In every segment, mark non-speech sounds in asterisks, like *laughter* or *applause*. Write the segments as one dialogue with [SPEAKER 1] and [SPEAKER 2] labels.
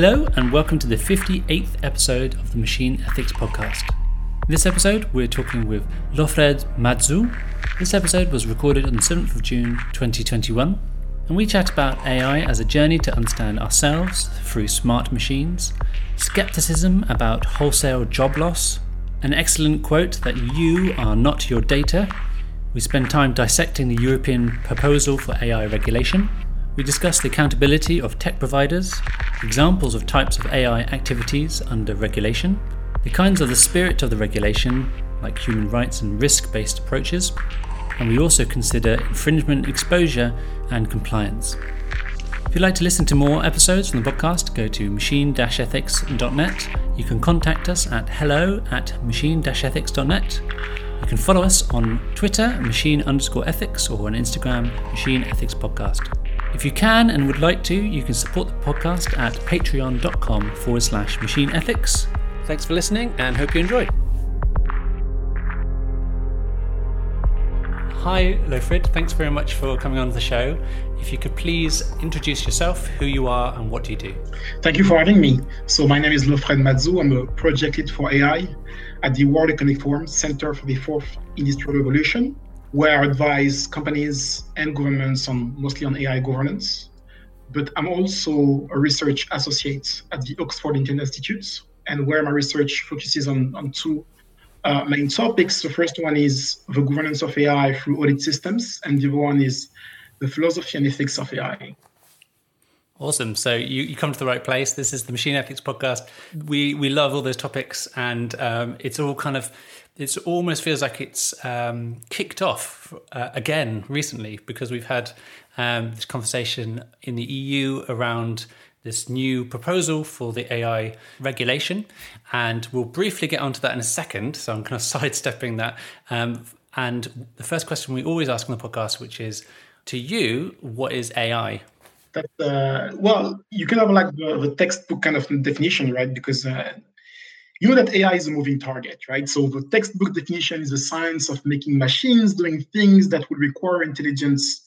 [SPEAKER 1] Hello, and welcome to the 58th episode of the Machine Ethics Podcast. This episode, we're talking with Lofred Madzou. This episode was recorded on the 7th of June 2021, and we chat about AI as a journey to understand ourselves through smart machines, skepticism about wholesale job loss, an excellent quote that you are not your data. We spend time dissecting the European proposal for AI regulation we discuss the accountability of tech providers, examples of types of AI activities under regulation, the kinds of the spirit of the regulation, like human rights and risk based approaches, and we also consider infringement exposure and compliance. If you'd like to listen to more episodes from the podcast, go to machine-ethics.net. You can contact us at hello at machine-ethics.net. You can follow us on Twitter, machine underscore ethics, or on Instagram, machine ethics podcast. If you can and would like to, you can support the podcast at patreon.com forward slash machine ethics. Thanks for listening and hope you enjoy. Hi, Lofred. Thanks very much for coming on the show. If you could please introduce yourself, who you are, and what do you do?
[SPEAKER 2] Thank you for having me. So, my name is Lofred Madzou. I'm a project lead for AI at the World Economic Forum Center for the Fourth Industrial Revolution where I advise companies and governments on mostly on AI governance. But I'm also a research associate at the Oxford Internet Institute, and where my research focuses on, on two uh, main topics. The first one is the governance of AI through audit systems, and the other one is the philosophy and ethics of AI.
[SPEAKER 1] Awesome. So you, you come to the right place. This is the Machine Ethics Podcast. We we love all those topics, and um, it's all kind of it almost feels like it's um, kicked off uh, again recently because we've had um, this conversation in the EU around this new proposal for the AI regulation, and we'll briefly get onto that in a second. So I'm kind of *laughs* sidestepping that. Um, and the first question we always ask on the podcast, which is, to you, what is AI?
[SPEAKER 2] That, uh, well, you can have like the, the, textbook kind of definition, right? Because uh, you know that AI is a moving target, right? So the textbook definition is the science of making machines doing things that would require intelligence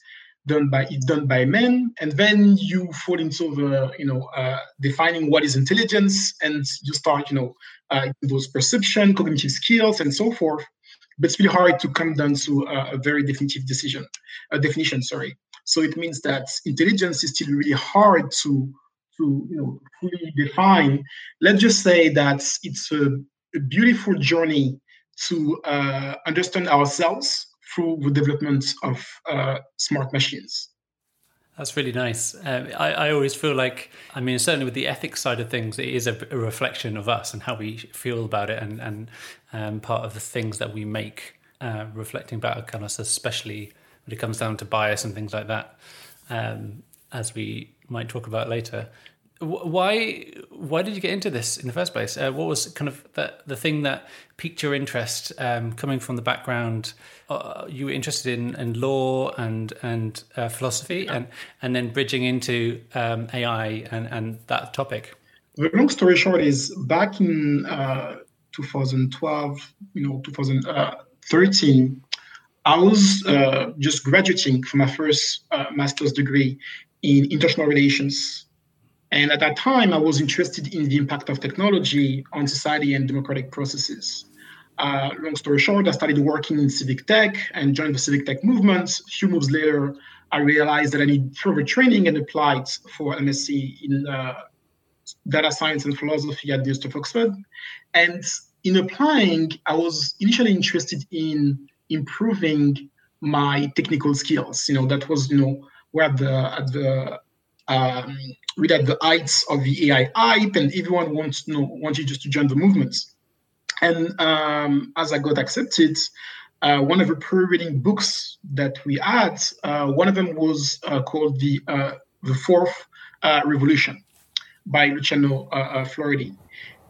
[SPEAKER 2] done by done by men, and then you fall into the you know uh, defining what is intelligence, and you start you know uh, those perception, cognitive skills, and so forth. But it's really hard to come down to a, a very definitive decision, a definition. Sorry. So it means that intelligence is still really hard to to you know fully define. Let's just say that it's a, a beautiful journey to uh, understand ourselves through the development of uh, smart machines.
[SPEAKER 1] That's really nice. Uh, I, I, always feel like, I mean, certainly with the ethics side of things, it is a, a reflection of us and how we feel about it, and and um, part of the things that we make, uh, reflecting back on us, especially when it comes down to bias and things like that, um, as we might talk about later why why did you get into this in the first place? Uh, what was kind of the the thing that piqued your interest? Um, coming from the background, uh, you were interested in, in law and and uh, philosophy, and and then bridging into um, AI and and that topic.
[SPEAKER 2] The long story short is back in uh, 2012, you know, 2013. I was uh, just graduating from my first uh, master's degree in international relations and at that time, I was interested in the impact of technology on society and democratic processes. Uh, long story short, I started working in civic tech and joined the civic tech movement. A few moves later, I realized that I need further training and applied for MSc in uh, data science and philosophy at the University of Oxford. And in applying, I was initially interested in improving my technical skills. You know, that was, you know, where the at the um, at the heights of the AI hype, and everyone wants you know wanted just to join the movement. And um, as I got accepted, uh, one of the pre-reading books that we had, uh, one of them was uh, called the uh, the Fourth uh, Revolution by Luciano uh, Floridi.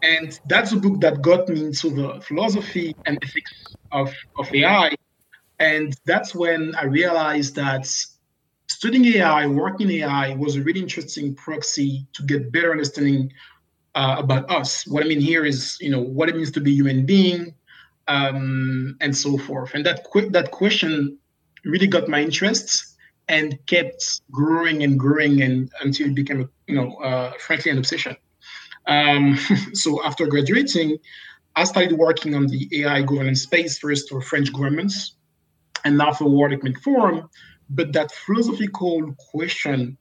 [SPEAKER 2] And that's a book that got me into the philosophy and ethics of, of AI. And that's when I realized that studying AI, working AI was a really interesting proxy to get better understanding uh, about us. What I mean here is, you know, what it means to be a human being, um, and so forth. And that qu- that question really got my interest and kept growing and growing, and until it became, you know, uh, frankly, an obsession. Um, *laughs* so after graduating, I started working on the AI governance space first for French governments and now for World Economic Forum. But that philosophical question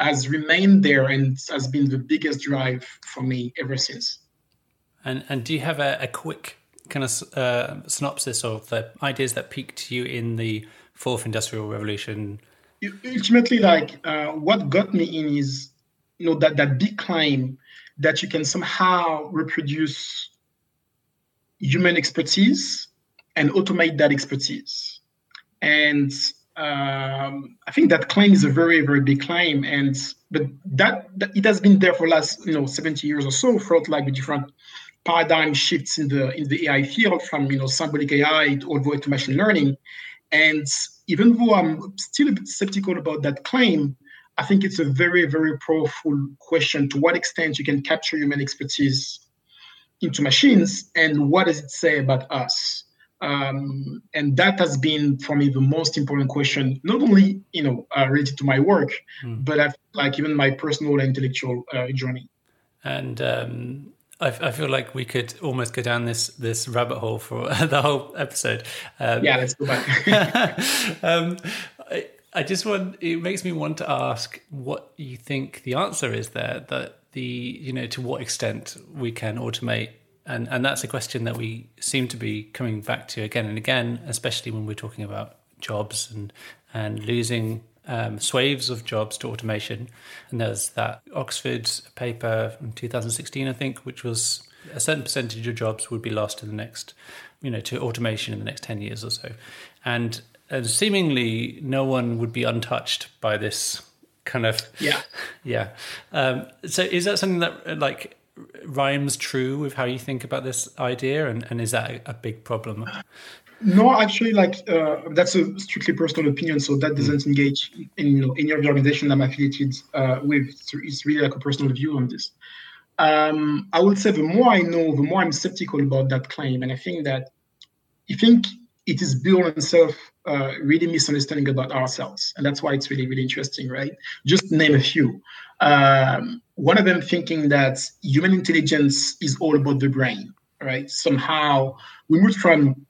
[SPEAKER 2] has remained there and has been the biggest drive for me ever since.
[SPEAKER 1] And and do you have a, a quick kind of uh, synopsis of the ideas that piqued you in the fourth industrial revolution?
[SPEAKER 2] Ultimately, like uh, what got me in is you know that that big claim that you can somehow reproduce human expertise and automate that expertise. And um, I think that claim is a very, very big claim. And but that, that, it has been there for last you know 70 years or so, felt like the different paradigm shifts in the in the AI field from you know symbolic AI all the way to machine learning. And even though I'm still a bit skeptical about that claim, I think it's a very, very powerful question to what extent you can capture human expertise into machines and what does it say about us? Um, and that has been for me the most important question, not only you know uh, related to my work, mm. but I've, like even my personal intellectual uh, journey.
[SPEAKER 1] And um, I, I, feel like we could almost go down this this rabbit hole for *laughs* the whole episode.
[SPEAKER 2] Um, yeah, let's go back. *laughs*
[SPEAKER 1] Um, I, I just want it makes me want to ask what you think the answer is there that the you know to what extent we can automate and and that's a question that we seem to be coming back to again and again especially when we're talking about jobs and and losing um, swathes of jobs to automation. And there's that Oxford paper in 2016 I think which was a certain percentage of jobs would be lost in the next you know to automation in the next 10 years or so. And and seemingly no one would be untouched by this kind of
[SPEAKER 2] yeah. *laughs*
[SPEAKER 1] Yeah. Um, so is that something that like rhymes true with how you think about this idea and, and is that a, big problem
[SPEAKER 2] no actually like uh, that's a strictly personal opinion so that doesn't mm. engage in you know any of the organization i'm affiliated uh, with so it's really like a personal view on this um, i would say the more i know the more i'm skeptical about that claim and i think that i think it is built on self uh, really misunderstanding about ourselves. And that's why it's really, really interesting, right? Just name a few. Um, one of them thinking that human intelligence is all about the brain, right? Somehow we moved from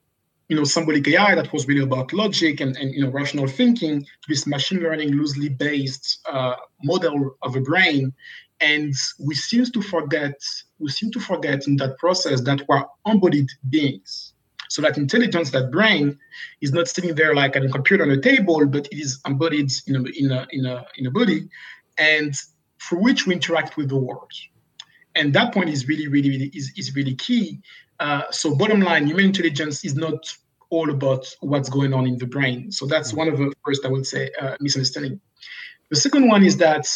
[SPEAKER 2] you know symbolic AI that was really about logic and, and you know rational thinking to this machine learning loosely based uh, model of a brain, and we seem to forget we seem to forget in that process that we're embodied beings, so that intelligence, that brain, is not sitting there like a computer on a table, but it is embodied in a, in a, in a, in a body, and for which we interact with the world. And that point is really, really, really is, is really key. Uh, so bottom line, human intelligence is not all about what's going on in the brain. So that's one of the first, I would say, uh, misunderstanding. The second one is that,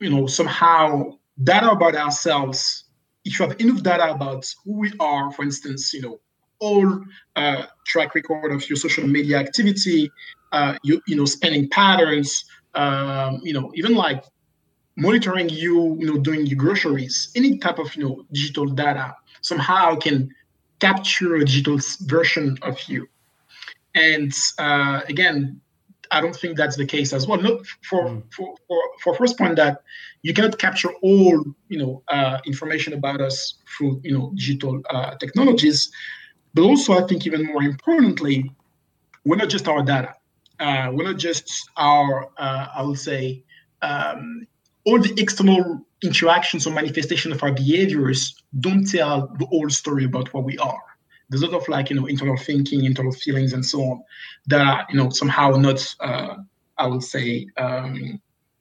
[SPEAKER 2] you know, somehow data about ourselves, if you have enough data about who we are, for instance, you know, all uh, track record of your social media activity, uh, you you know spending patterns, um, you know even like monitoring you you know doing your groceries, any type of you know digital data somehow can capture a digital version of you. And uh, again, I don't think that's the case as well. Look for mm. for, for for first point that you cannot capture all you know uh, information about us through you know digital uh, technologies. But also, I think even more importantly, we're not just our data. Uh, we're not just our, uh, I would say, um, all the external interactions or manifestation of our behaviors don't tell the whole story about what we are. There's a lot of like, you know, internal thinking, internal feelings, and so on that are, you know, somehow not, uh, I would say, um,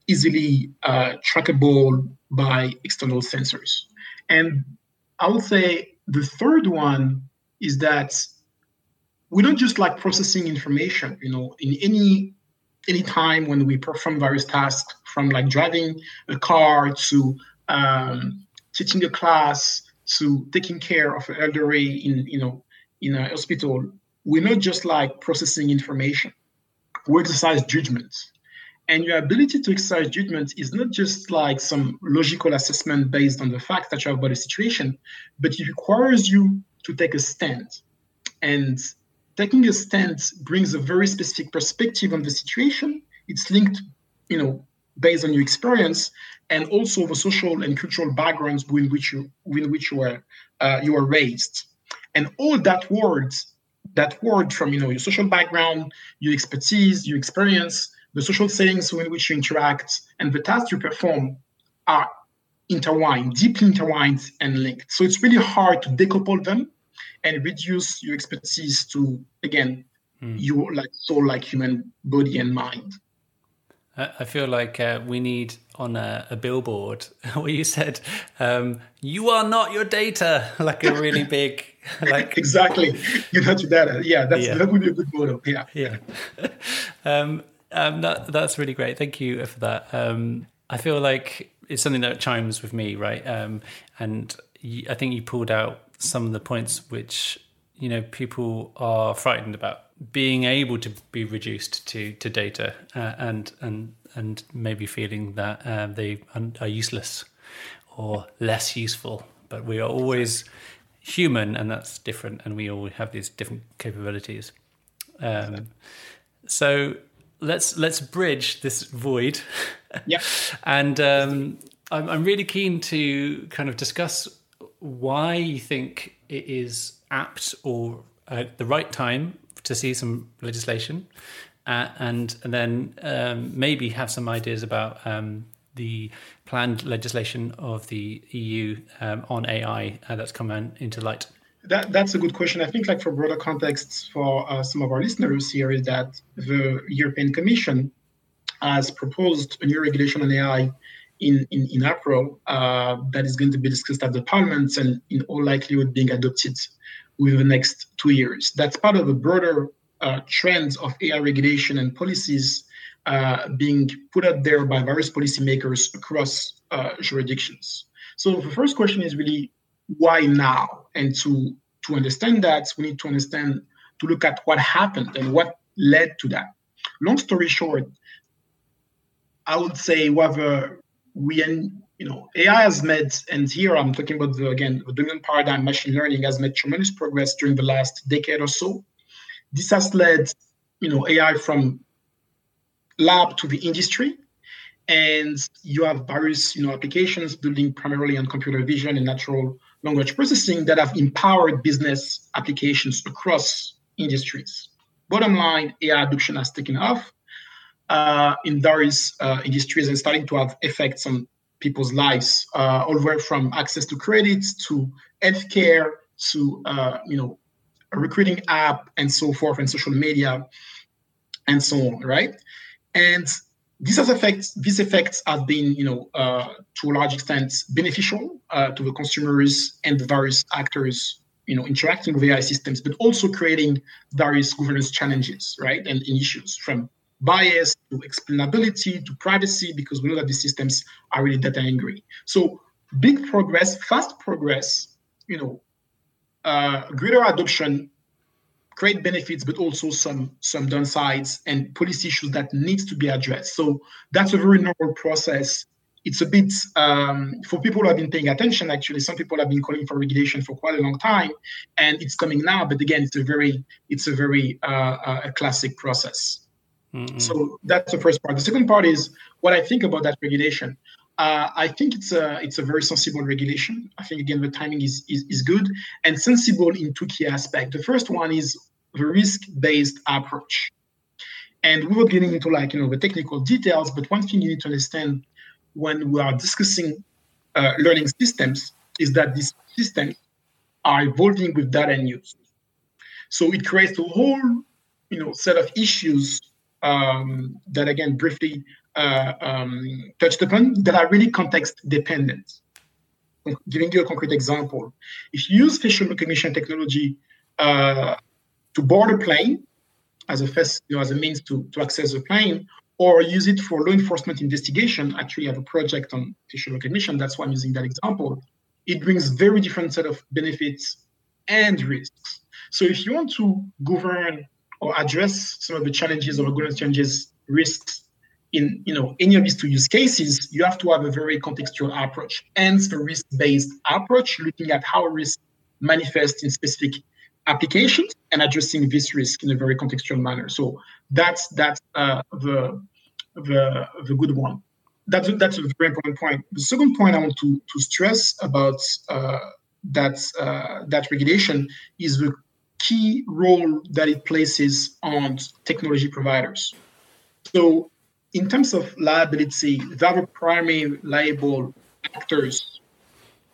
[SPEAKER 2] easily uh, trackable by external sensors. And I would say the third one is that we don't just like processing information you know in any any time when we perform various tasks from like driving a car to um, teaching a class to taking care of an elderly in you know in a hospital we're not just like processing information we exercise judgment and your ability to exercise judgment is not just like some logical assessment based on the facts that you have about a situation but it requires you to take a stand. And taking a stand brings a very specific perspective on the situation. It's linked, you know, based on your experience and also the social and cultural backgrounds in which you in which you were uh, you were raised, and all that words that word from you know your social background, your expertise, your experience, the social settings in which you interact, and the tasks you perform are intertwined, deeply intertwined and linked. So it's really hard to decouple them and reduce your expertise to again mm. your like soul, like human body and mind.
[SPEAKER 1] I feel like uh, we need on a, a, billboard *laughs* where you said, um, "You are not your data," *laughs* like a really *laughs* big, like
[SPEAKER 2] exactly. You're not your data. Yeah, that's yeah. that would be a good motto. Yeah,
[SPEAKER 1] yeah. um, um, that, that's really great. Thank you for that. Um, I feel like it's something that chimes with me, right? Um, and I think you pulled out some of the points which you know people are frightened about being able to be reduced to to data uh, and and and maybe feeling that uh, they are useless or less useful. But we are always human, and that's different, and we all have these different capabilities. Um, so let's let's bridge this void. *laughs*
[SPEAKER 2] Yeah,
[SPEAKER 1] and um, I'm, I'm really keen to kind of discuss why you think it is apt or uh, the right time to see some legislation, uh, and and then um, maybe have some ideas about um, the planned legislation of the EU um, on AI uh, that's come into light.
[SPEAKER 2] That, that's a good question. I think, like for broader contexts, for uh, some of our listeners here, is that the European Commission has proposed a new regulation on AI in, in, in April uh, that is going to be discussed at the Parliament and, in all likelihood, being adopted within the next two years. That's part of a broader uh, trend of AI regulation and policies uh, being put out there by various policymakers across uh, jurisdictions. So the first question is really why now? And to to understand that, we need to understand to look at what happened and what led to that. Long story short, I would say whether we you know, AI has made, and here I'm talking about the, again, the dominant paradigm, machine learning has made tremendous progress during the last decade or so. This has led, you know, AI from lab to the industry, and you have various, you know, applications building primarily on computer vision and natural language processing that have empowered business applications across industries. Bottom line, AI adoption has taken off uh, in various uh, industries and starting to have effects on people's lives, uh, all the way from access to credit to healthcare to uh, you know a recruiting app and so forth and social media and so on, right? And these effects these effects have been you know uh, to a large extent beneficial uh, to the consumers and the various actors you know interacting with AI systems, but also creating various governance challenges, right, and, and issues from bias to explainability to privacy because we know that these systems are really data angry. So big progress fast progress you know uh, greater adoption great benefits but also some some downsides and policy issues that needs to be addressed. So that's a very normal process. It's a bit um, for people who have been paying attention actually some people have been calling for regulation for quite a long time and it's coming now but again it's a very it's a very uh, uh, a classic process Mm-hmm. So that's the first part. The second part is what I think about that regulation. Uh, I think it's a it's a very sensible regulation. I think again the timing is, is is good and sensible in two key aspects. The first one is the risk-based approach, and were getting into like you know the technical details. But one thing you need to understand when we are discussing uh, learning systems is that these systems are evolving with data and use. So it creates a whole you know set of issues um, that again briefly uh, um, touched upon that are really context dependent. Giving you a concrete example, if you use facial recognition technology uh, to board a plane as a first, you know, as a means to, to access the plane, or use it for law enforcement investigation, actually I have a project on facial recognition. That's why I'm using that example. It brings very different set of benefits and risks. So if you want to govern or address some of the challenges or governance challenges, risks in you know any of these two use cases, you have to have a very contextual approach. Hence the risk-based approach, looking at how risk manifests in specific applications and addressing this risk in a very contextual manner. So that's that's uh, the the the good one. that's that's a very important point. The second point I want to to stress about uh, that uh, that regulation is the key role that it places on technology providers. So, in terms of liability, there are primary liable actors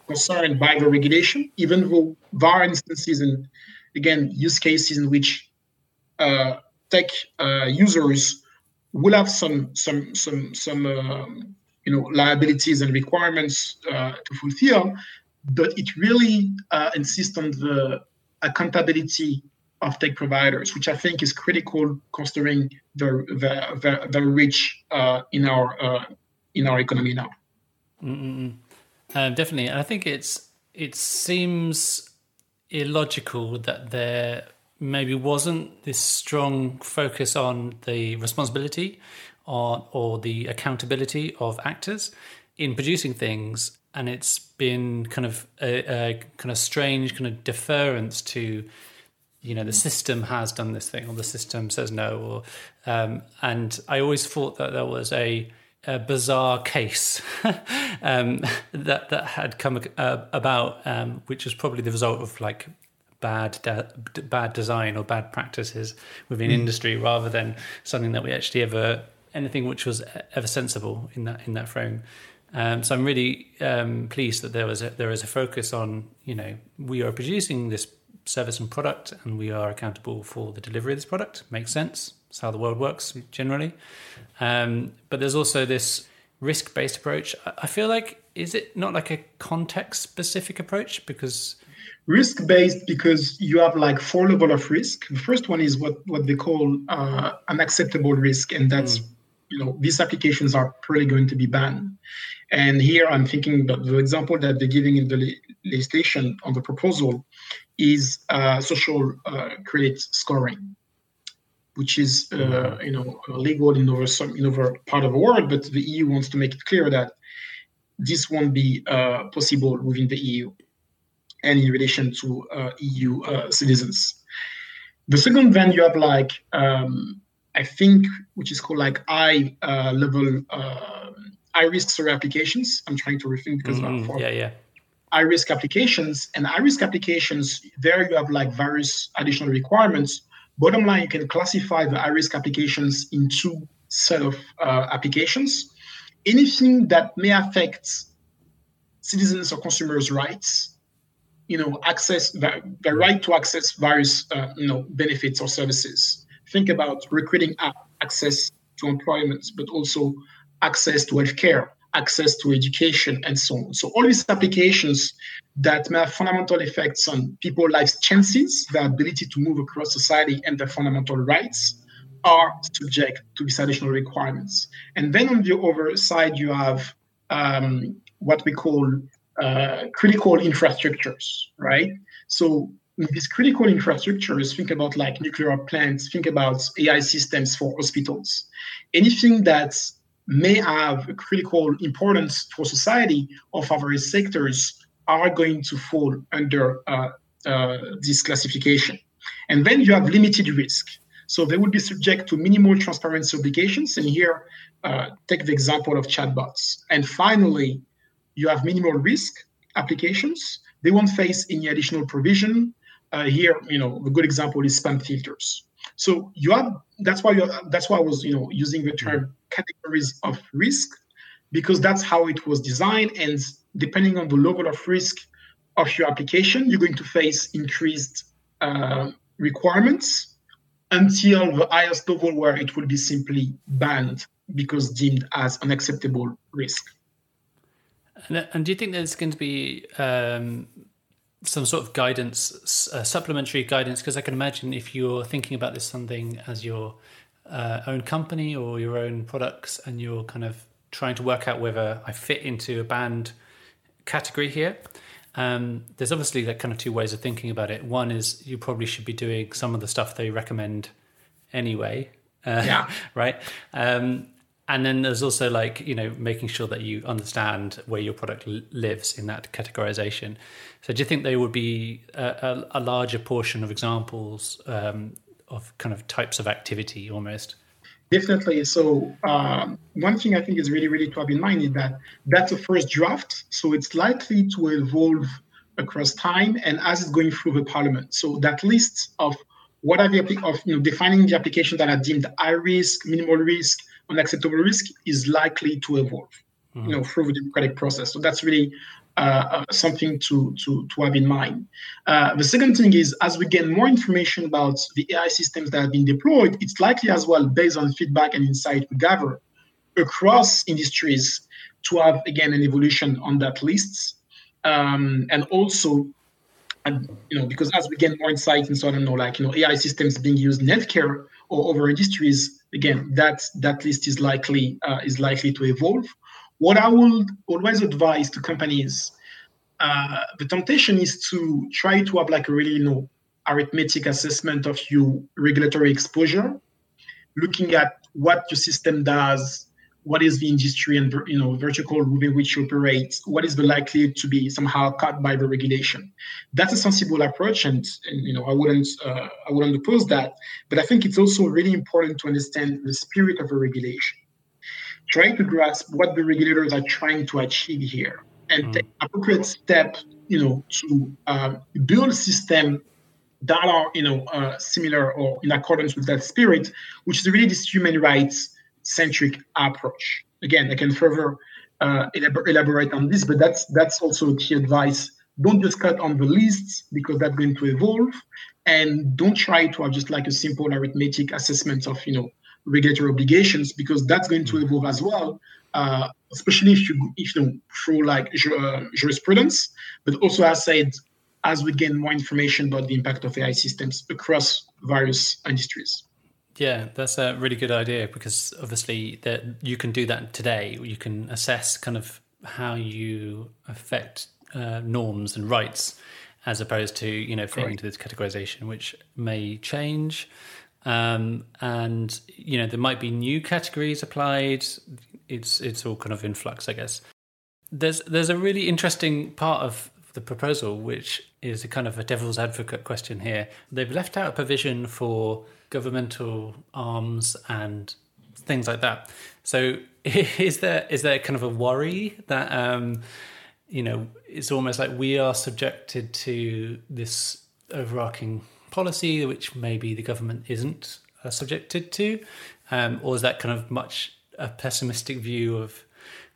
[SPEAKER 2] concerned by the regulation, even though there are instances and again use cases in which uh, tech uh, users will have some some some some um, you know liabilities and requirements uh, to fulfill, but it really uh, insists on the accountability of tech providers, which I think is critical considering the the the, the reach uh, in our uh, in our economy now.
[SPEAKER 1] Um, definitely, and I think it's it seems illogical that there maybe wasn't this strong focus on the responsibility on or the accountability of actors in producing things and it's been kind of a, a, kind of strange kind of deference to you know the system has done this thing or the system says no or um, and i always thought that there was a, a bizarre case *laughs* um, that that had come uh, about um, which was probably the result of like bad de- bad design or bad practices within mm. industry rather than something that we actually ever anything which was ever sensible in that in that frame. Um, so I'm really um, pleased that there was a, there is a focus on you know we are producing this service and product and we are accountable for the delivery of this product. Makes sense. That's how the world works generally. Um, but there's also this risk based approach. I feel like is it not like a context specific approach because
[SPEAKER 2] risk based because you have like four level of risk the first one is what what they call uh, an acceptable risk and that's mm. You know these applications are probably going to be banned and here i'm thinking about the example that they're giving in the legislation on the proposal is uh, social uh, credit scoring which is uh, you know legal in over some in over part of the world but the eu wants to make it clear that this won't be uh, possible within the eu and in relation to uh, EU uh, citizens. The second then you have like um, I think which is called like I uh, level high risk sorry applications. I'm trying to rethink because
[SPEAKER 1] mm-hmm. yeah yeah
[SPEAKER 2] high risk applications and high risk applications there you have like various additional requirements bottom line you can classify the high risk applications in two set of uh, applications anything that may affect citizens or consumers rights you know, access the, the right to access various, uh, you know, benefits or services. Think about recruiting access to employment, but also access to healthcare, access to education, and so on. So all these applications that may have fundamental effects on people's life chances, their ability to move across society, and their fundamental rights are subject to these additional requirements. And then on the other side, you have um, what we call uh, critical infrastructures, right? So these critical infrastructures, think about like nuclear plants, think about AI systems for hospitals. Anything that may have a critical importance for society of various sectors are going to fall under uh, uh, this classification. And then you have limited risk. So they will be subject to minimal transparency obligations. And here, uh, take the example of chatbots. And finally, you have minimal risk applications. They won't face any additional provision. Uh, here, you know, a good example is spam filters. So you have that's why you that's why I was you know using the term categories of risk because that's how it was designed. And depending on the level of risk of your application, you're going to face increased uh, requirements until the highest level where it will be simply banned because deemed as unacceptable risk.
[SPEAKER 1] And, and do you think there's going to be um, some sort of guidance, uh, supplementary guidance? Because I can imagine if you're thinking about this something as your uh, own company or your own products, and you're kind of trying to work out whether I fit into a band category here. Um, there's obviously like kind of two ways of thinking about it. One is you probably should be doing some of the stuff they recommend anyway.
[SPEAKER 2] Uh, yeah. *laughs*
[SPEAKER 1] right. Um, and then there's also like you know making sure that you understand where your product lives in that categorization so do you think there would be a, a, a larger portion of examples um, of kind of types of activity almost
[SPEAKER 2] Definitely. So um, one thing I think is really, really to have in mind is that that's a first draft. So it's likely to evolve across time and as it's going through the parliament. So that list of what are the of you know defining the applications that are deemed high risk, minimal risk, unacceptable risk is likely to evolve, mm-hmm. you know, through the democratic process. So that's really uh, uh, something to, to, to have in mind. Uh, the second thing is, as we get more information about the AI systems that have been deployed, it's likely as well, based on feedback and insight we gather across industries, to have again an evolution on that list, um, and also. And you know, because as we get more insight into, I don't know, like you know, AI systems being used in healthcare or other industries, again, that that list is likely uh, is likely to evolve. What I would always advise to companies, uh, the temptation is to try to have like a really, you know, arithmetic assessment of your regulatory exposure, looking at what your system does, what is the industry and you know vertical within which you operate, what is the likelihood to be somehow cut by the regulation. That's a sensible approach, and, and you know I wouldn't uh, I wouldn't oppose that. But I think it's also really important to understand the spirit of a regulation trying to grasp what the regulators are trying to achieve here and mm. take appropriate step, you know, to uh, build a system that are, you know, uh, similar or in accordance with that spirit, which is really this human rights centric approach. Again, I can further uh, elaborate on this, but that's that's also key advice. Don't just cut on the lists because that's going to evolve, and don't try to have just like a simple arithmetic assessment of you know regulatory obligations because that's going to evolve as well, uh, especially if you if you know through like uh, jurisprudence, but also as said, as we gain more information about the impact of AI systems across various industries.
[SPEAKER 1] Yeah, that's a really good idea because obviously that you can do that today. You can assess kind of how you affect uh, norms and rights as opposed to you know fitting into this categorization, which may change. Um, and you know there might be new categories applied. It's it's all kind of in flux, I guess. There's there's a really interesting part of the proposal, which is a kind of a devil's advocate question here. They've left out a provision for governmental arms and things like that. So *laughs* is there is there kind of a worry that um, you know it's almost like we are subjected to this overarching policy, which maybe the government isn't uh, subjected to, um, or is that kind of much a pessimistic view of?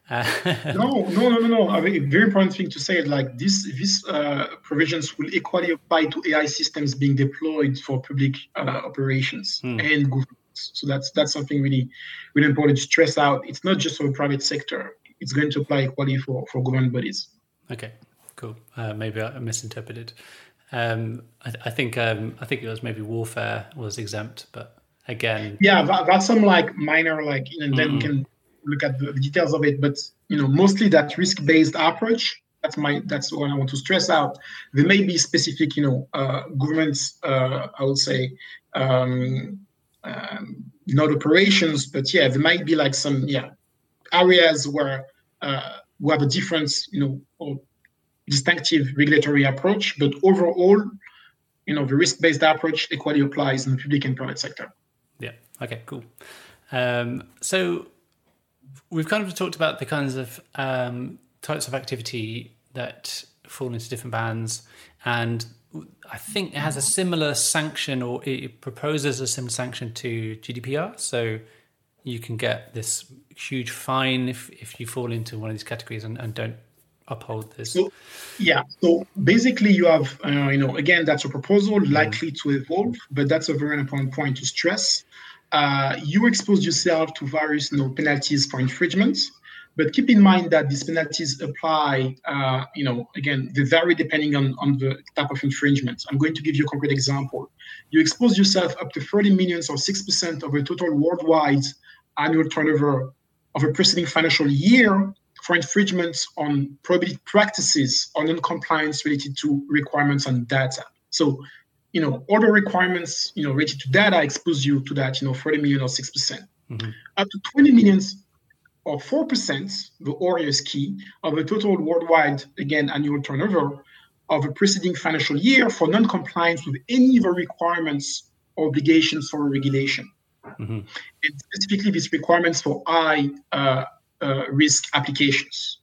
[SPEAKER 2] Uh, *laughs* no, no, no, no, no. I mean, very important thing to say is like this. These uh, provisions will equally apply to AI systems being deployed for public uh, operations hmm. and governments. So that's that's something really, really important to stress out. It's not just for the private sector. It's going to apply equally for for government bodies.
[SPEAKER 1] Okay, cool. Uh, maybe I misinterpreted. Um, I, I, think um, I think it was maybe warfare was exempt, but again,
[SPEAKER 2] yeah, that, that's some like minor like, and then mm we can look at the, details of it. But you know, mostly that risk-based approach. That's my that's what I want to stress out. There may be specific, you know, uh, governments. Uh, I would say. Um, um, not operations, but yeah, there might be like some yeah areas where uh, we have a different, you know, or distinctive regulatory approach, but overall, you know, the risk-based approach equally applies in the public and private sector.
[SPEAKER 1] Yeah. Okay. Cool. Um, so we've kind of talked about the kinds of um, types of activity that fall into different bands, and I think it has a similar sanction, or it proposes a similar sanction to GDPR. So you can get this huge fine if if you fall into one of these categories and, and don't uphold this?
[SPEAKER 2] So, yeah. So basically, you have, uh, you know, again, that's a proposal likely to evolve, but that's a very important point to stress. Uh, you expose yourself to various, you know, penalties for infringements, but keep in mind that these penalties apply, uh, you know, again, they vary depending on, on the type of infringement. I'm going to give you a concrete example. You expose yourself up to 30 millions or 6% of the total worldwide annual turnover of a preceding financial year for infringements on prohibited practices or non-compliance related to requirements on data. So, you know, other requirements, you know, related to data expose you to that, you know, 40 million or 6%. percent mm hmm Up to 20 millions or 4%, the or is key, of the total worldwide, again, annual turnover of a preceding financial year for non-compliance with any of the requirements or obligations for regulation. mm-hmm. and specifically these requirements for high uh, uh, risk applications.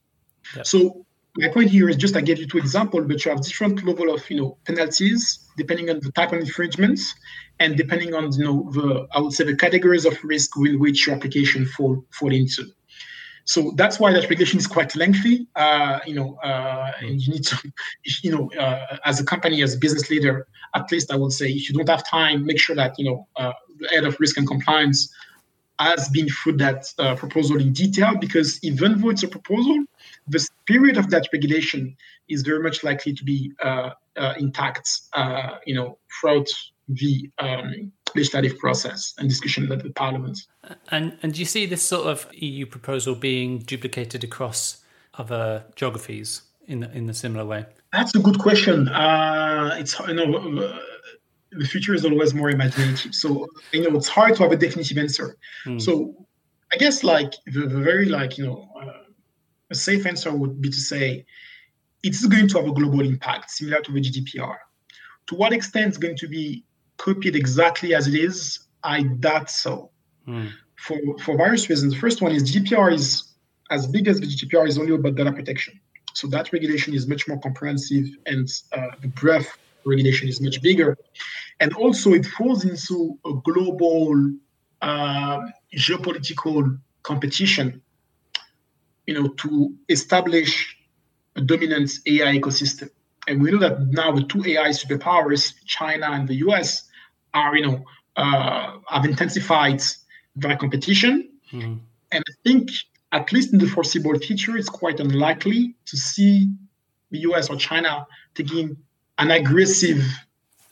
[SPEAKER 2] Yep. So my point here is just I gave you two examples, but you have different level of you know penalties depending on the type of infringements and depending on you know the I would say the categories of risk with which your application fall fall into. So that's why that regulation is quite lengthy. Uh, you know, uh, and you need to, *laughs* you know, uh, as a company, as a business leader, at least I would say, if you don't have time, make sure that you know uh, the head of risk and compliance has been through that uh, proposal in detail. Because even though it's a proposal, the spirit of that regulation is very much likely to be uh, intact. you know, throughout the um, legislative process and discussion with the parliament.
[SPEAKER 1] And and do you see this sort of EU proposal being duplicated across other geographies in in a similar way?
[SPEAKER 2] That's a good question. Uh, it's you know. The future is always more imaginative, so you know it's hard to have a definitive answer. Mm. So, I guess like the, the very like you know uh, a safe answer would be to say it's going to have a global impact, similar to the GDPR. To what extent it's going to be copied exactly as it is? I doubt so. Hmm. For for various reasons. The first one is GDPR is as big as the GDPR is only about data protection. So that regulation is much more comprehensive, and uh, the breadth regulation is much bigger. And also, it falls into a global uh, geopolitical competition. You know, to establish a dominant AI ecosystem. And we know that now the two AI superpowers, China and the US, are, you know, uh, have intensified their competition. Mm-hmm. And I think, at least in the foreseeable future, it's quite unlikely to see the US or China taking an aggressive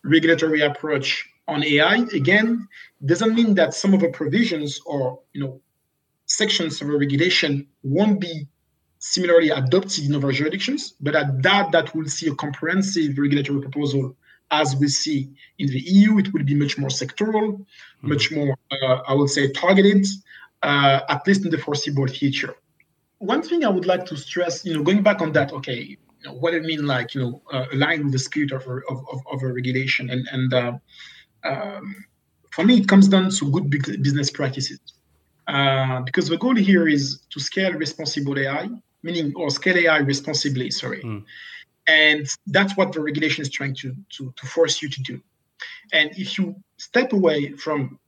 [SPEAKER 2] regulatory approach on AI. Again, doesn't mean that some of the provisions or you know sections of a regulation won't be similarly adopted in other jurisdictions, but at that, that will see a comprehensive regulatory proposal as we see in the EU. It will be much more sectoral, mm-hmm. much more, uh, I would say, targeted, uh, at least in the foreseeable future. One thing I would like to stress, you know, going back on that, okay, know, what I mean, like, you know, uh, align with the spirit of, of, of, of a regulation. And, and uh, um, for me, it comes down to good business practices. Uh, because the goal here is to scale responsible AI meaning or scale AI responsibly, sorry. Mm. And that's what the regulation is trying to, to, to force you to do. And if you step away from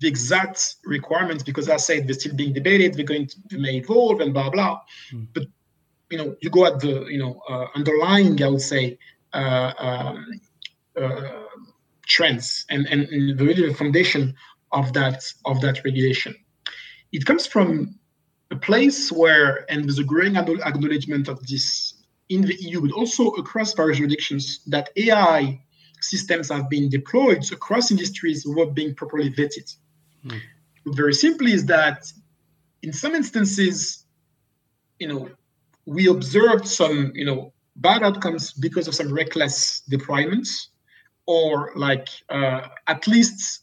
[SPEAKER 2] the exact requirements, because as I said they're still being debated, they're going to they may evolve and blah blah. Mm. But you know, you go at the you know uh, underlying, I would say, uh, um, uh, trends and, and, and the really foundation of that of that regulation. It comes from a place where, and there's a growing acknowledgement of this in the EU, but also across various jurisdictions, that AI systems have been deployed across industries without being properly vetted. Mm. Very simply, is that in some instances, you know, we observed some, you know, bad outcomes because of some reckless deployments, or like uh, at least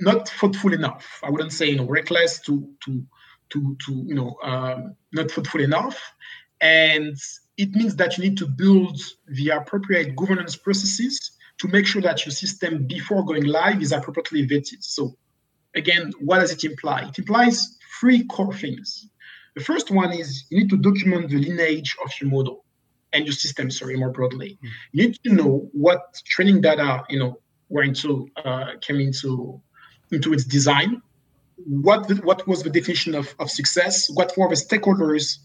[SPEAKER 2] not thoughtful enough. I wouldn't say you know reckless to to to to you know um, not thoughtful enough, and it means that you need to build the appropriate governance processes to make sure that your system before going live is appropriately vetted. So again, what does it imply? It implies three core things. The first one is you need to document the lineage of your model and your system, sorry, more broadly. Mm-hmm. You need to know what training data, you know, were into uh, came into into its design what the, what was the definition of, of success? What were the stakeholders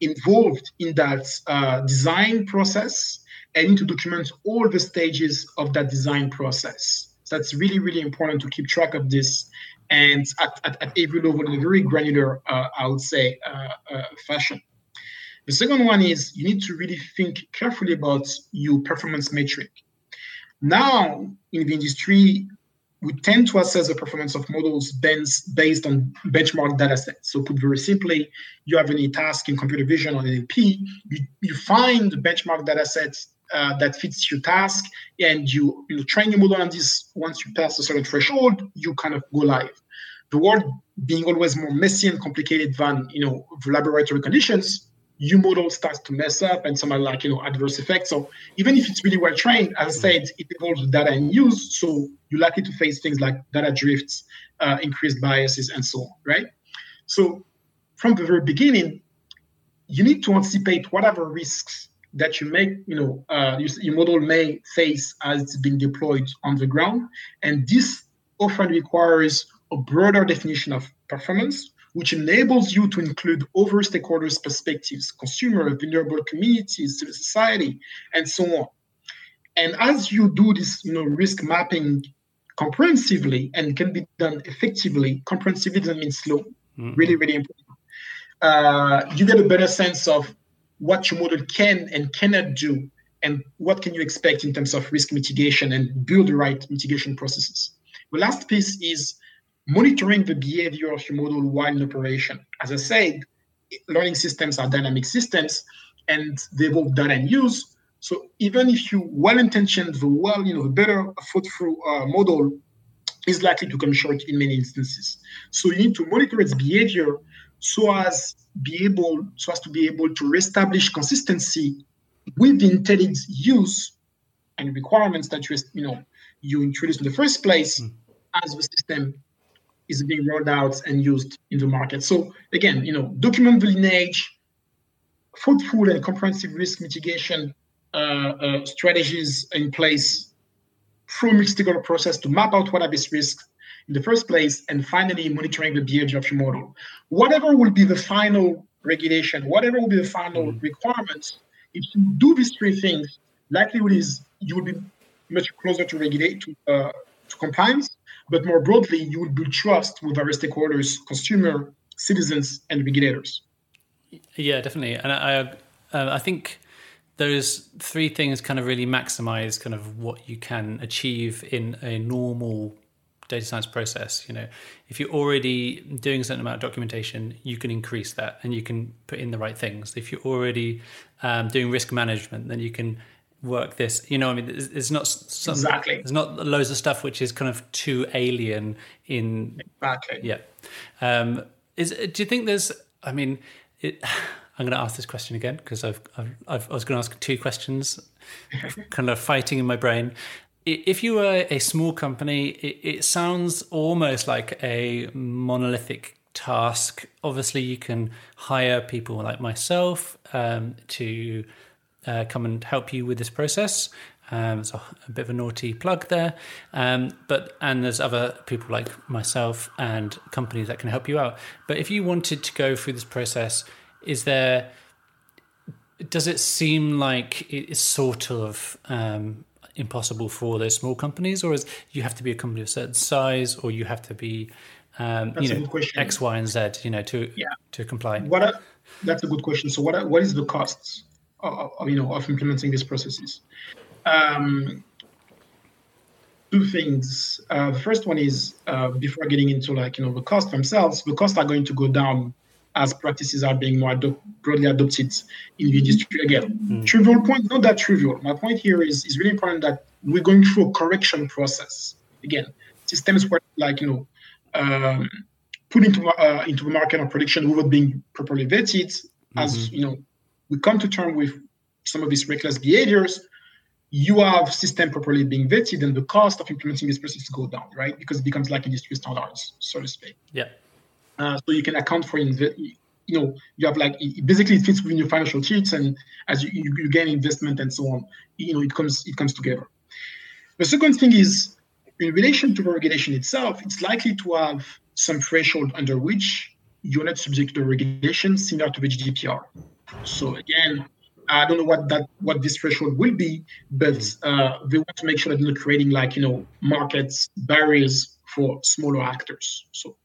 [SPEAKER 2] involved in that uh, design process? And need to document all the stages of that design process. So that's really, really important to keep track of this and at, at, at every level in a very granular, uh, I would say, uh, uh fashion. The second one is you need to really think carefully about your performance metric. Now, in the industry, we tend to assess the performance of models based on benchmark data sets. So put very simply, you have any task in computer vision or NLP, you, you find the benchmark data sets uh, that fits your task and you, you train your model on this. Once you pass a certain threshold, you kind of go live. The world being always more messy and complicated than you know the laboratory conditions, your model starts to mess up and some are like, you know, adverse effects. So even if it's really well trained, as I said, it involves data in use. So you're likely to face things like data drifts, uh, increased biases, and so on, right? So from the very beginning, you need to anticipate whatever risks that you make, you know, uh, your, your model may face as it's being deployed on the ground. And this often requires a broader definition of performance, which enables you to include other stakeholders' perspectives, consumer, vulnerable communities, civil society, and so on. And as you do this, you know, risk mapping comprehensively and can be done effectively, comprehensively doesn't mean slow. Mm-hmm. Really, really important. Uh, you get a better sense of what your model can and cannot do and what can you expect in terms of risk mitigation and build the right mitigation processes. The last piece is monitoring the behavior of your model while in operation. As I said, learning systems are dynamic systems and they evolve data and use. So even if you well-intentioned, the well, you know, the better thought through uh, model is likely to come short in many instances. So you need to monitor its behavior so as be able so as to be able to reestablish consistency with the intended use and requirements that you you know you introduced in the first place mm. as the system is being rolled out and used in the market. So again, you know, document the lineage, thoughtful and comprehensive risk mitigation uh, uh, strategies in place through multi-stakeholder process to map out what are these risks in the first place, and finally monitoring the behavior of your model. Whatever will be the final regulation, whatever will be the final mm-hmm. requirements, if you do these three things, likelihood is you will be much closer to regulate to, uh, to compliance, but more broadly, you will build trust with various stakeholders, consumer, citizens, and regulators.
[SPEAKER 1] Yeah, definitely, and I, uh, I think those three things kind of really maximize kind of what you can achieve in a normal data science process you know. If you're already doing a certain amount of documentation you can increase that and you can put in the right things. If you're already um, doing risk management then you can work this you know i mean? It's not some,
[SPEAKER 2] exactly.
[SPEAKER 1] there's not loads of stuff which is kind of too alien in
[SPEAKER 2] exactly.
[SPEAKER 1] Yeah. Um is do you think there's i mean it, *sighs* i'm going to ask this question again because I've, I've, I've i was going to ask two questions *laughs* kind of fighting in my brain. If you were a small company, it, it, sounds almost like a monolithic task. Obviously, you can hire people like myself um, to uh, come and help you with this process. Um, so a bit of a naughty plug there, um, but and there's other people like myself and companies that can help you out. But if you wanted to go through this process, is there? Does it seem like it's sort of um, impossible for those small companies, or is you have to be a company of a certain size, or you have to be, um, you know, X, Y, and Z, you know, to yeah. to comply?
[SPEAKER 2] What are, that's a good question. So, what are, what is the costs of, of, you know of implementing these processes? Um, two things. Uh, the first one is uh, before getting into like you know the costs themselves, the costs are going to go down as practices are being more ado- broadly adopted in the industry. Again, mm. trivial point, not that trivial. My point here is, is really important that we're going through a correction process. Again, systems were like, you know, um, put into, uh, into the market on prediction without being properly vetted. Mm-hmm. As, you know, we come to terms with some of these reckless behaviors, you have system properly being vetted and the cost of implementing this process go down, right? Because it becomes like industry standards, so to speak.
[SPEAKER 1] Yeah.
[SPEAKER 2] Uh, so you can account for you know you have like basically it fits within your financial sheets and as you, you, you gain investment and so on you know it comes it comes together the second thing is in relation to the regulation itself it's likely to have some threshold under which you're not subject to regulation similar to the gdpr so again i don't know what that what this threshold will be but uh, they want to make sure that they're not creating like you know markets barriers for smaller actors so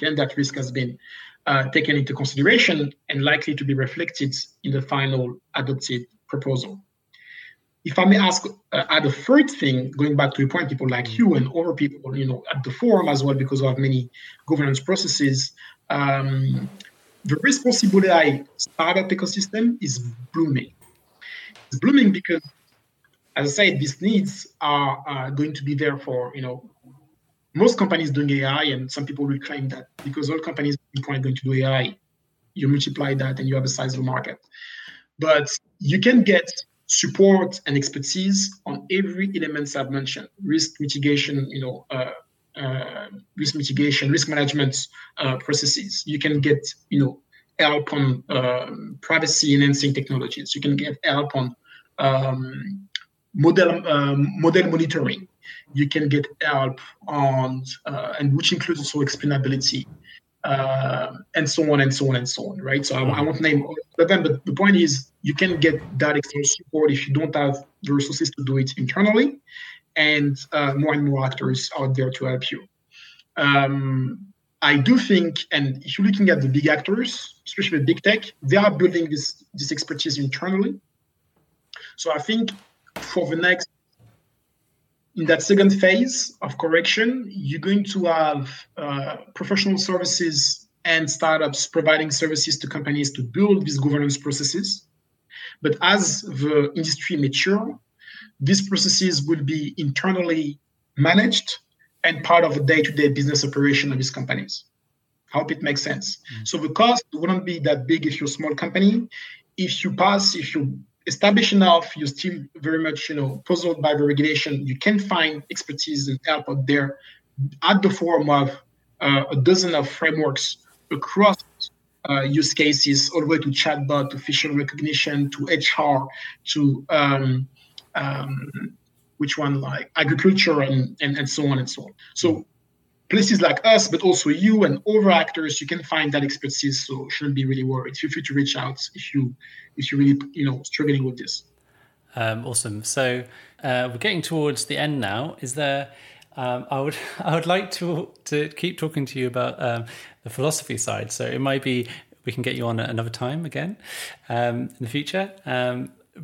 [SPEAKER 2] Again, that risk has been uh, taken into consideration and likely to be reflected in the final adopted proposal. If I may ask, uh, add a third thing, going back to a point, people like you and other people, you know, at the forum as well, because we have many governance processes, um, the responsible AI startup ecosystem is blooming. It's blooming because, as I said, these needs are uh, going to be there for, you know, most companies doing AI, and some people will claim that because all companies are going to do AI, you multiply that and you have a sizable market. But you can get support and expertise on every element I've mentioned: risk mitigation, you know, uh, risk mitigation, risk management uh, processes. You can get, you know, help on um, privacy enhancing technologies. You can get help on um, model um, model monitoring. You can get help on uh, and which includes also explainability. Uh, and so on and so on and so on, right? So I, I won't name all of them, but the point is you can get that external support if you don't have the resources to do it internally, and uh, more and more actors out there to help you. Um, I do think, and if you're looking at the big actors, especially big tech, they are building this this expertise internally. So I think for the next in that second phase of correction, you're going to have uh, professional services and startups providing services to companies to build these governance processes. But as the industry mature, these processes will be internally managed and part of the day-to-day business operation of these companies. I hope it makes sense. Mm-hmm. So the cost wouldn't be that big if you're a small company. If you pass, if you establish enough, you're still very much, you know, puzzled by the regulation. You can find expertise and help out there at the form of uh, a dozen of frameworks across uh, use cases, all the way to chatbot, to facial recognition, to HR, to um, um, which one like agriculture and, and and so on and so on. So places like us, but also you and other actors, you can find that expertise. So shouldn't be really worried. Feel free to reach out if you if you really you know struggling with this.
[SPEAKER 1] Um, awesome. So uh, we're getting towards the end now. Is there? Um, I would *laughs* I would like to to keep talking to you about um, the philosophy side. So it might be we can get you on another time again um, in the future.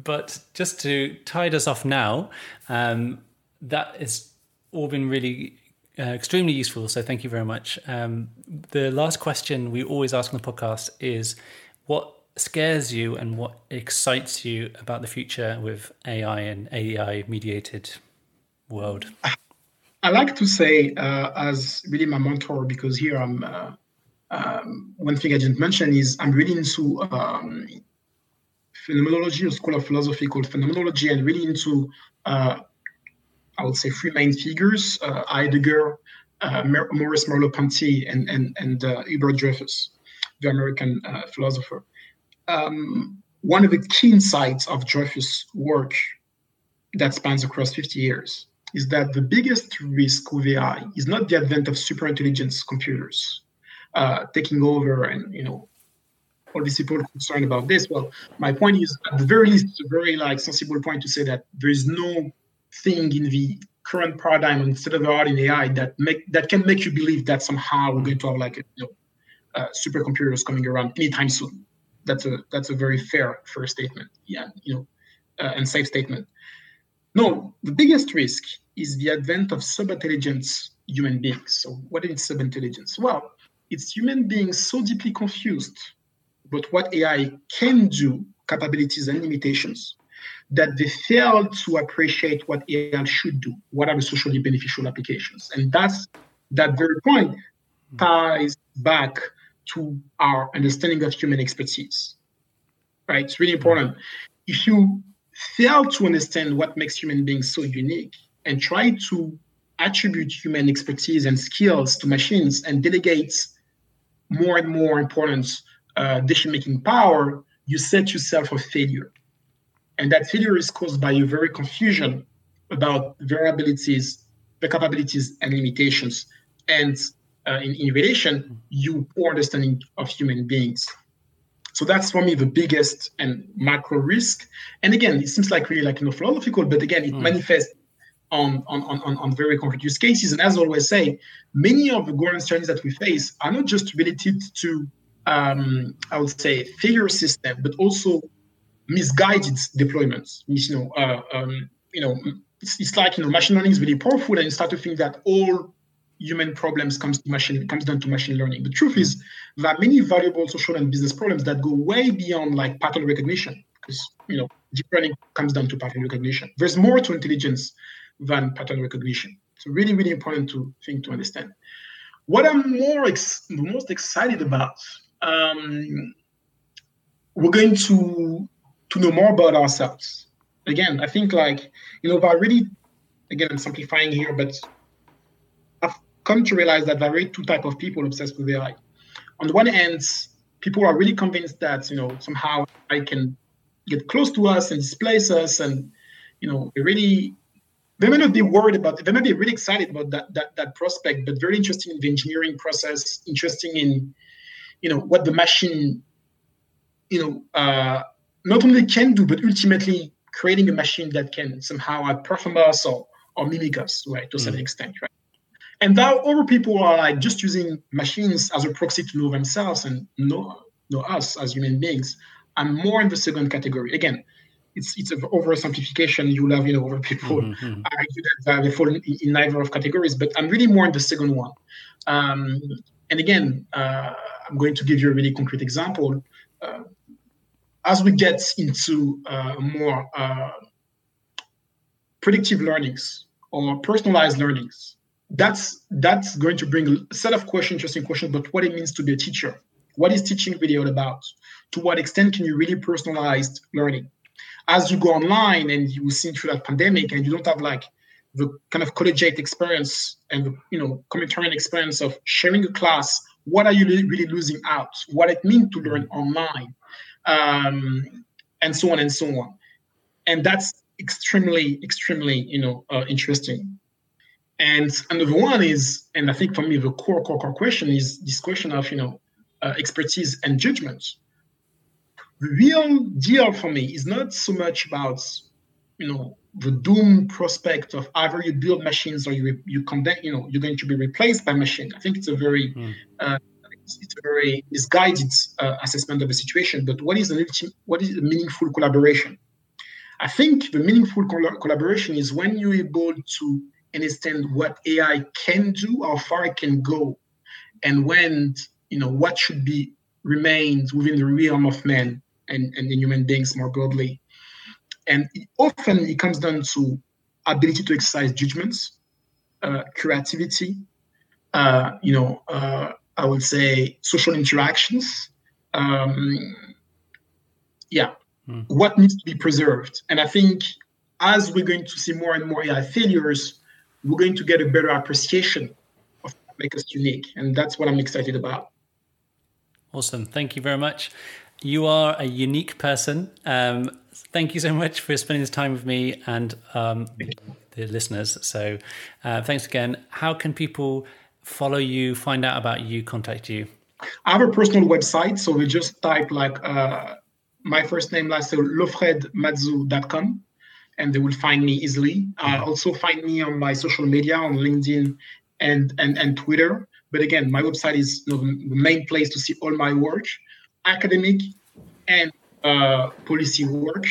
[SPEAKER 1] But just to tide us off now, um, that has all been really uh, extremely useful. So thank you very much. Um, the last question we always ask on the podcast is what scares you and what excites you about the future with AI and AI mediated world?
[SPEAKER 2] I like to say uh, as really my mentor because here I'm. Uh, um, one thing I didn't mention is I'm really into um, phenomenology, a school of philosophy called phenomenology, and really into uh, I would say three main figures: uh, Heidegger, uh, Maurice Merleau-Ponty, and and and uh, Hubert Dreyfus, the American uh, philosopher. Um, one of the key insights of Dreyfus' work that spans across 50 years is that the biggest risk with AI is not the advent of superintelligence computers uh, taking over and you know these people concerned about this. Well, my point is at the very least, it's a very like sensible point to say that there is no thing in the current paradigm instead of the art in AI that make that can make you believe that somehow we're going to have like you know uh, supercomputers coming around anytime soon. That's a that's a very fair first statement. Yeah, you know, uh, and safe statement. No, the biggest risk is the advent of sub-intelligent human beings. So, what is sub-intelligence? Well, it's human beings so deeply confused about what AI can do, capabilities and limitations, that they fail to appreciate what AI should do. What are the socially beneficial applications? And that's that very point hmm. ties back to our understanding of human expertise. Right? It's really hmm. important. If you fail to understand what makes human beings so unique and try to attribute human expertise and skills to machines and delegate more and more importance uh, decision making power, you set yourself for failure. And that failure is caused by your very confusion about variabilities, the capabilities, and limitations. And uh, in, in relation, you poor understanding of human beings. So that's for me the biggest and macro risk. And again, it seems like really like you know philosophical, but again, it mm. manifests on, on, on, on very concrete use cases. And as I always say, many of the governance challenges that we face are not just related to um, I would say failure system, but also misguided deployments. You know, uh, um, you know, it's, it's like you know, machine learning is really powerful, and you start to think that all human problems comes to machine comes down to machine learning. The truth is there are many valuable social and business problems that go way beyond like pattern recognition, because you know, deep learning comes down to pattern recognition. There's more to intelligence than pattern recognition. It's a really, really important to think to understand. What I'm more ex- most excited about um, we're going to to know more about ourselves. Again, I think like you know, by really, again, I'm simplifying here, but I've come to realize that there are two type of people obsessed with AI. On the one hand, people are really convinced that you know somehow I can get close to us and displace us, and you know, they really they may not be worried about it. They may be really excited about that, that that prospect, but very interested in the engineering process, interesting in you know what the machine you know uh, not only can do, but ultimately creating a machine that can somehow outperform us or or mimic us, right, to mm. extent, right. And now other people are like just using machines as a proxy to know themselves and know know us as human beings. I'm more in the second category. Again, it's it's an oversimplification. You'll have you know other people mm-hmm. mm-hmm. argue that they fall in, in, neither of categories, but I'm really more in the second one. Um, and again, uh, I'm going to give you a really concrete example. Uh, as we get into uh, more uh, predictive learnings or personalized learnings, that's that's going to bring a set of questions, interesting questions about what it means to be a teacher. What is teaching really all about? To what extent can you really personalize learning? as you go online and you see through that pandemic and you don't have like the kind of collegiate experience and the you know communitarian experience of sharing a class what are you really losing out? What it means to learn online? Um, and so on and so on. And that's extremely extremely you know uh, interesting. And another one is and i think for me the core core core question is this question of you know uh, expertise and judgment. The real deal for me is not so much about you know the doom prospect of either you build machines or you you condemn you know you're going to be replaced by machine. I think it's a very mm. uh, it's, it's, a very misguided uh, assessment of the situation. But what is an what is a meaningful collaboration? I think the meaningful col- collaboration is when you're able to understand what AI can do, how far it can go, and when you know what should be remains within the realm of man and, and in human beings more broadly. And it, often it comes down to ability to exercise judgments, uh, creativity, uh, you know, uh, I would say social interactions. Um, yeah, mm. what needs to be preserved. And I think as we're going to see more and more AI failures, we're going to get a better appreciation of what makes us unique. And that's what I'm excited about.
[SPEAKER 1] Awesome. Thank you very much. You are a unique person. Um, thank you so much for spending this time with me and um, the listeners. So, uh, thanks again. How can people follow you, find out about you, contact you?
[SPEAKER 2] I have a personal website, so we just type like uh, my first name, last name, lofredmadzu.com, and they will find me easily. Uh, also, find me on my social media on LinkedIn and and and Twitter. But again, my website is you know, the main place to see all my work academic and uh, policy work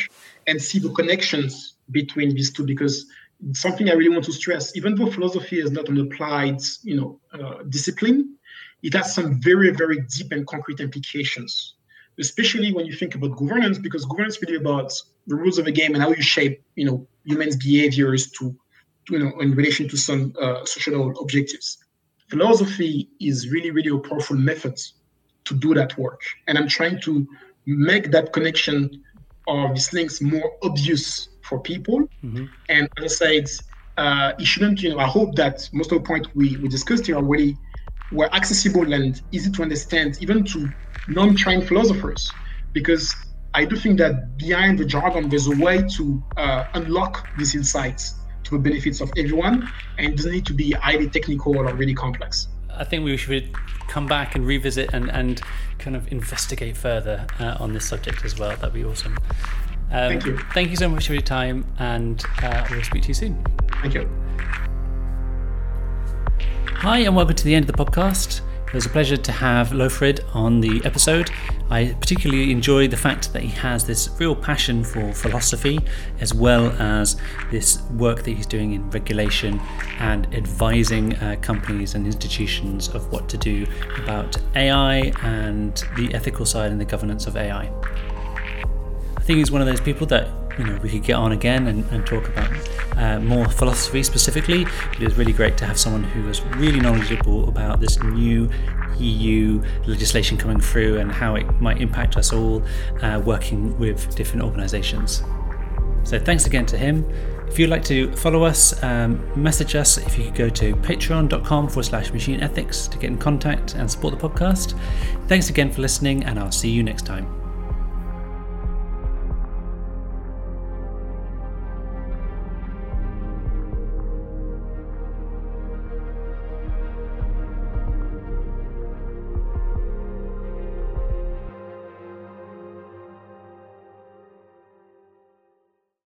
[SPEAKER 2] and see the connections between these two because something I really want to stress, even though philosophy is not an applied, you know, uh, discipline, it has some very, very deep and concrete implications, especially when you think about governance, because governance is really about the rules of the game and how you shape, you know, humans' behaviors to, to you know, in relation to some uh, social objectives. Philosophy is really, really a powerful method to do that work. And I'm trying to make that connection of these links more obvious for people. Mm-hmm. And as I said, uh, it shouldn't, you know, I hope that most of the points we, we discussed here already were accessible and easy to understand, even to non-trained philosophers, because I do think that behind the jargon, there's a way to uh, unlock these insights to the benefits of everyone, and it doesn't need to be highly technical or really complex.
[SPEAKER 1] I think we should come back and revisit and, and kind of investigate further uh, on this subject as well. That'd be awesome.
[SPEAKER 2] Um, thank you.
[SPEAKER 1] Thank you so much for your time, and uh, we'll speak to you soon.
[SPEAKER 2] Thank you.
[SPEAKER 1] Hi, and welcome to the end of the podcast. It was a pleasure to have Lofred on the episode. I particularly enjoy the fact that he has this real passion for philosophy as well as this work that he's doing in regulation and advising uh, companies and institutions of what to do about AI and the ethical side and the governance of AI. I think he's one of those people that you know we could get on again and, and talk about uh, more philosophy specifically. But it was really great to have someone who was really knowledgeable about this new EU legislation coming through and how it might impact us all uh, working with different organisations. So thanks again to him. If you'd like to follow us, um, message us if you could go to patreon.com forward slash machine ethics to get in contact and support the podcast. Thanks again for listening, and I'll see you next time.